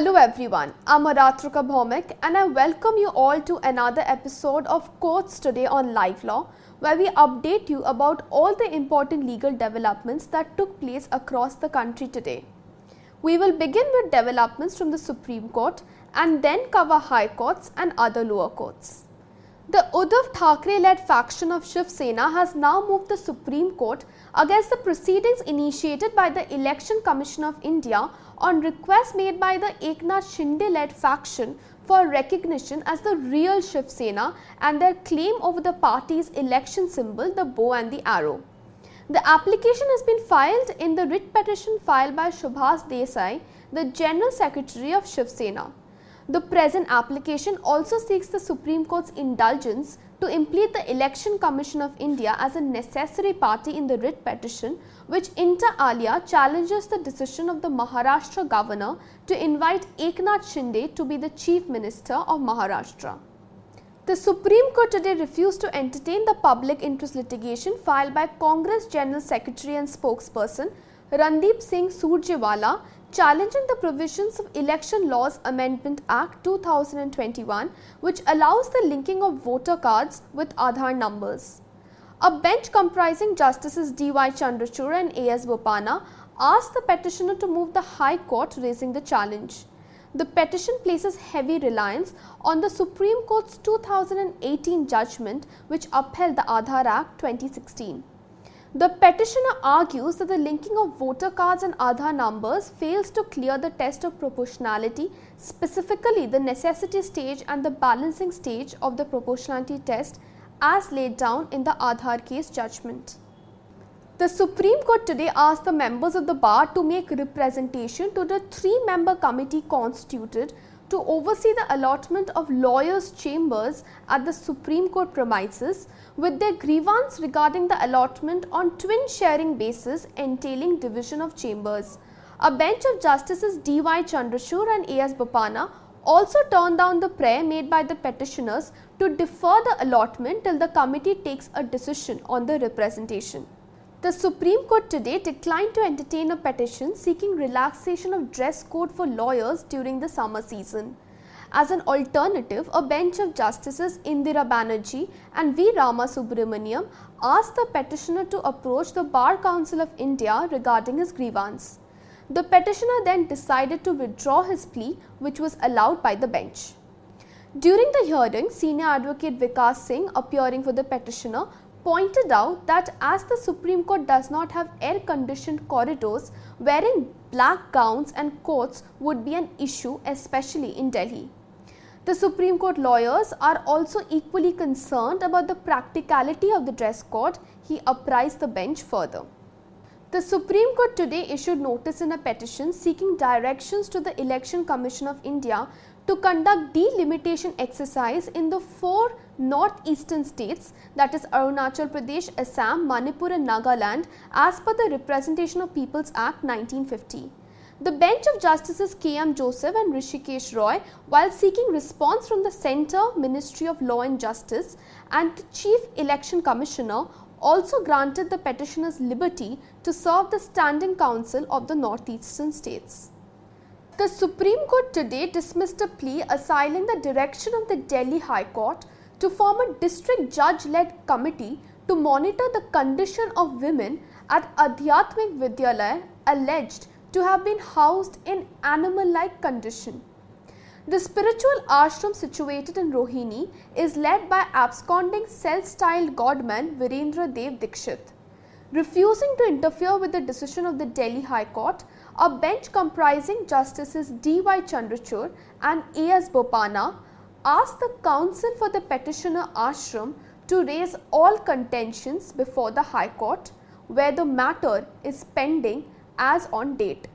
Hello everyone, I'm Aaratrika Bhaumik and I welcome you all to another episode of Courts Today on LiveLaw where we update you about all the important legal developments that took place across the country today. We will begin with developments from the Supreme Court and then cover High Courts and other lower courts. The Uddhav Thackeray-led faction of Shiv Sena has now moved the Supreme Court against the proceedings initiated by the Election Commission of India on request made by the Eknath Shinde-led faction for recognition as the real Shiv Sena and their claim over the party's election symbol, the bow and the arrow. The application has been filed in the writ petition filed by Subhash Desai, the General Secretary of Shiv Sena. The present application also seeks the Supreme Court's indulgence to implement the Election Commission of India as a necessary party in the writ petition which inter alia challenges the decision of the Maharashtra governor to invite Eknath Shinde to be the Chief Minister of Maharashtra. The Supreme Court today refused to entertain the public interest litigation filed by Congress General Secretary and spokesperson Randeep Singh Surjewala challenging the provisions of Election Laws Amendment Act 2021 which allows the linking of voter cards with Aadhaar numbers. A bench comprising Justices D.Y. Chandrachud and A.S. Bopanna asked the petitioner to move the High Court raising the challenge. The petition places heavy reliance on the Supreme Court's 2018 judgment which upheld the Aadhaar Act 2016. The petitioner argues that the linking of voter cards and Aadhaar numbers fails to clear the test of proportionality, specifically the necessity stage and the balancing stage of the proportionality test as laid down in the Aadhaar case judgment. The Supreme Court today asked the members of the bar to make representation to the three-member committee constituted to oversee the allotment of lawyers' chambers at the Supreme Court premises with their grievance regarding the allotment on twin sharing basis entailing division of chambers. A bench of Justices D.Y. Chandrachud and A.S. Bopanna also turned down the prayer made by the petitioners to defer the allotment till the committee takes a decision on the representation. The Supreme Court today declined to entertain a petition seeking relaxation of dress code for lawyers during the summer season. As an alternative, a bench of Justices Indira Banerjee and V. Ramasubramanian asked the petitioner to approach the Bar Council of India regarding his grievance. The petitioner then decided to withdraw his plea, which was allowed by the bench. During the hearing, senior advocate Vikas Singh, appearing for the petitioner, pointed out that as the Supreme Court does not have air conditioned corridors, wearing black gowns and coats would be an issue, especially in Delhi. The Supreme Court lawyers are also equally concerned about the practicality of the dress code, he apprised the bench further. The Supreme Court today issued notice in a petition seeking directions to the Election Commission of India to conduct delimitation exercise in the four northeastern states that is Arunachal Pradesh, Assam, Manipur and Nagaland as per the Representation of Peoples Act 1950. The bench of Justices K.M. Joseph and Hrishikesh Roy, while seeking response from the Centre Ministry of Law and Justice and the Chief Election Commissioner, also granted the petitioners liberty to serve the Standing Counsel of the Northeastern States. The Supreme Court today dismissed a plea assigning the direction of the Delhi High Court to form a district judge-led committee to monitor the condition of women at Adhyatmik Vidyalaya alleged to have been housed in animal-like condition. The spiritual ashram situated in Rohini is led by absconding self-styled godman Virendra Dev Dikshit. Refusing to interfere with the decision of the Delhi High Court, a bench comprising Justices D.Y. Chandrachud and A.S. Bopanna asked the counsel for the petitioner ashram to raise all contentions before the High Court where the matter is pending as on date.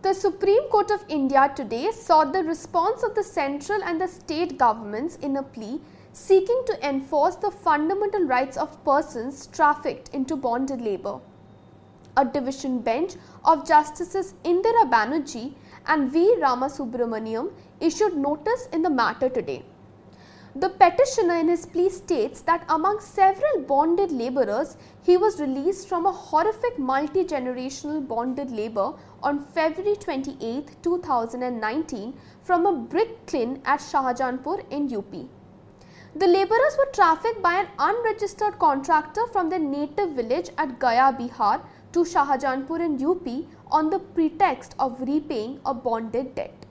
The Supreme Court of India today sought the response of the central and the state governments in a plea seeking to enforce the fundamental rights of persons trafficked into bonded labour. A division bench of Justices Indira Banerjee and V. Ramasubramanian issued notice in the matter today. The petitioner in his plea states that among several bonded labourers, he was released from a horrific multi-generational bonded labour on February 28, 2019 from a brick kiln at Shahjahanpur in UP. The labourers were trafficked by an unregistered contractor from their native village at Gaya, Bihar to Shahjahanpur in UP on the pretext of repaying a bonded debt.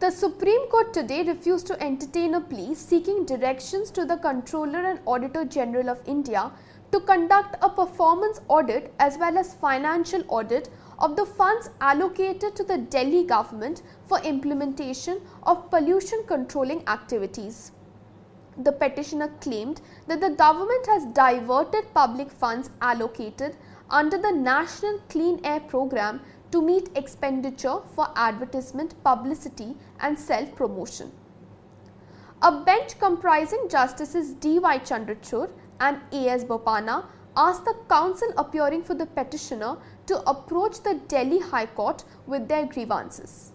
The Supreme Court today refused to entertain a plea seeking directions to the Comptroller and Auditor General of India to conduct a performance audit as well as financial audit of the funds allocated to the Delhi government for implementation of pollution controlling activities. The petitioner claimed that the government has diverted public funds allocated under the National Clean Air Program to meet expenditure for advertisement, publicity and self-promotion. A bench comprising Justices D.Y. Chandrachud and A.S. Bopanna asked the counsel appearing for the petitioner to approach the Delhi High Court with their grievances.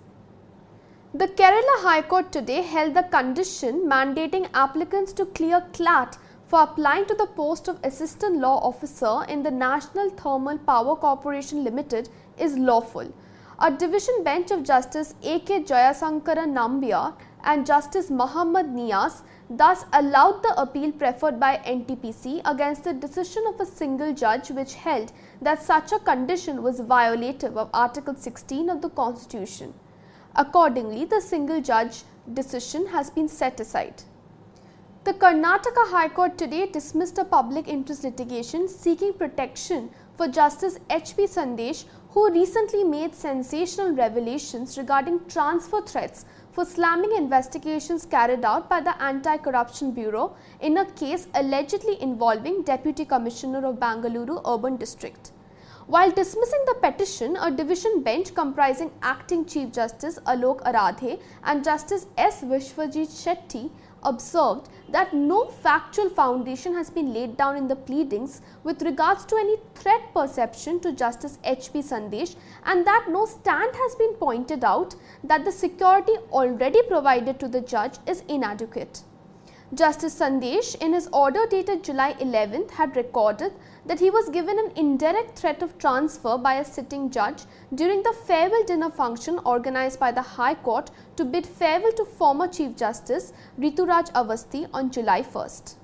The Kerala High Court today held the condition mandating applicants to clear CLAT for applying to the post of Assistant Law Officer in the National Thermal Power Corporation Limited is lawful. A division bench of Justice A.K. Jayasankaran Nambiar and Justice Muhammad Nias thus allowed the appeal preferred by NTPC against the decision of a single judge which held that such a condition was violative of Article 16 of the Constitution. Accordingly, the single judge decision has been set aside. The Karnataka High Court today dismissed a public interest litigation seeking protection for Justice H.P. Sandesh who recently made sensational revelations regarding transfer threats for slamming investigations carried out by the Anti-Corruption Bureau in a case allegedly involving Deputy Commissioner of Bangalore Urban District. While dismissing the petition, a division bench comprising Acting Chief Justice Alok Aradhe and Justice S. Vishwajit Shetty observed that no factual foundation has been laid down in the pleadings with regards to any threat perception to Justice H.P. Sandesh and that no stand has been pointed out that the security already provided to the judge is inadequate. Justice Sandesh in his order dated July 11th had recorded that he was given an indirect threat of transfer by a sitting judge during the farewell dinner function organized by the High Court to bid farewell to former Chief Justice Rituraj Avasthi on July 1st.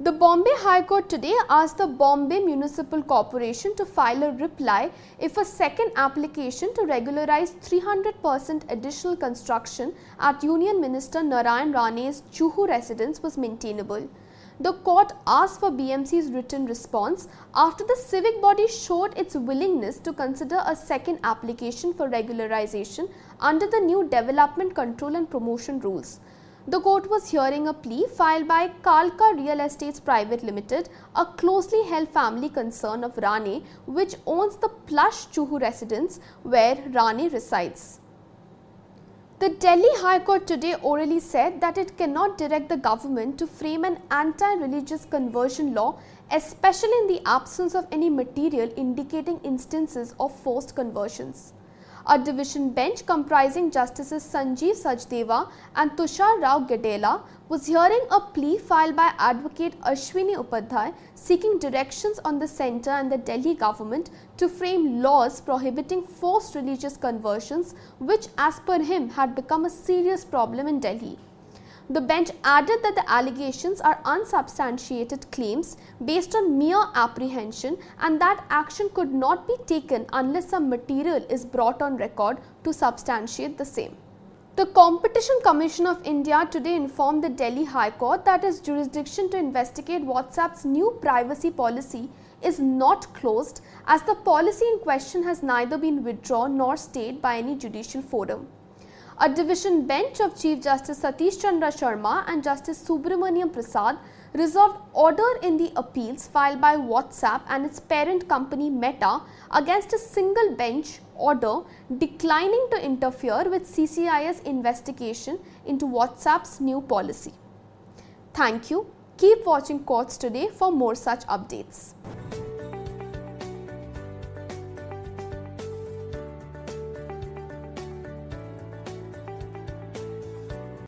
The Bombay High Court today asked the Bombay Municipal Corporation to file a reply if a second application to regularize 300% additional construction at Union Minister Narayan Rane's Juhu residence was maintainable. The court asked for BMC's written response after the civic body showed its willingness to consider a second application for regularization under the new Development Control and Promotion rules. The court was hearing a plea filed by Kalka Real Estates Private Limited, a closely held family concern of Rane, which owns the plush Juhu residence where Rane resides. The Delhi High Court today orally said that it cannot direct the government to frame an anti-religious conversion law especially in the absence of any material indicating instances of forced conversions. A division bench comprising Justices Sanjeev Sachdeva and Tushar Rao Gedela was hearing a plea filed by Advocate Ashwini Upadhyay seeking directions on the centre and the Delhi government to frame laws prohibiting forced religious conversions which as per him had become a serious problem in Delhi. The bench added that the allegations are unsubstantiated claims based on mere apprehension and that action could not be taken unless some material is brought on record to substantiate the same. The Competition Commission of India today informed the Delhi High Court that its jurisdiction to investigate WhatsApp's new privacy policy is not closed as the policy in question has neither been withdrawn nor stayed by any judicial forum. A division bench of Chief Justice Satish Chandra Sharma and Justice Subramaniam Prasad reserved order in the appeals filed by WhatsApp and its parent company Meta against a single bench order declining to interfere with CCI's investigation into WhatsApp's new policy. Thank you. Keep watching Courts Today for more such updates.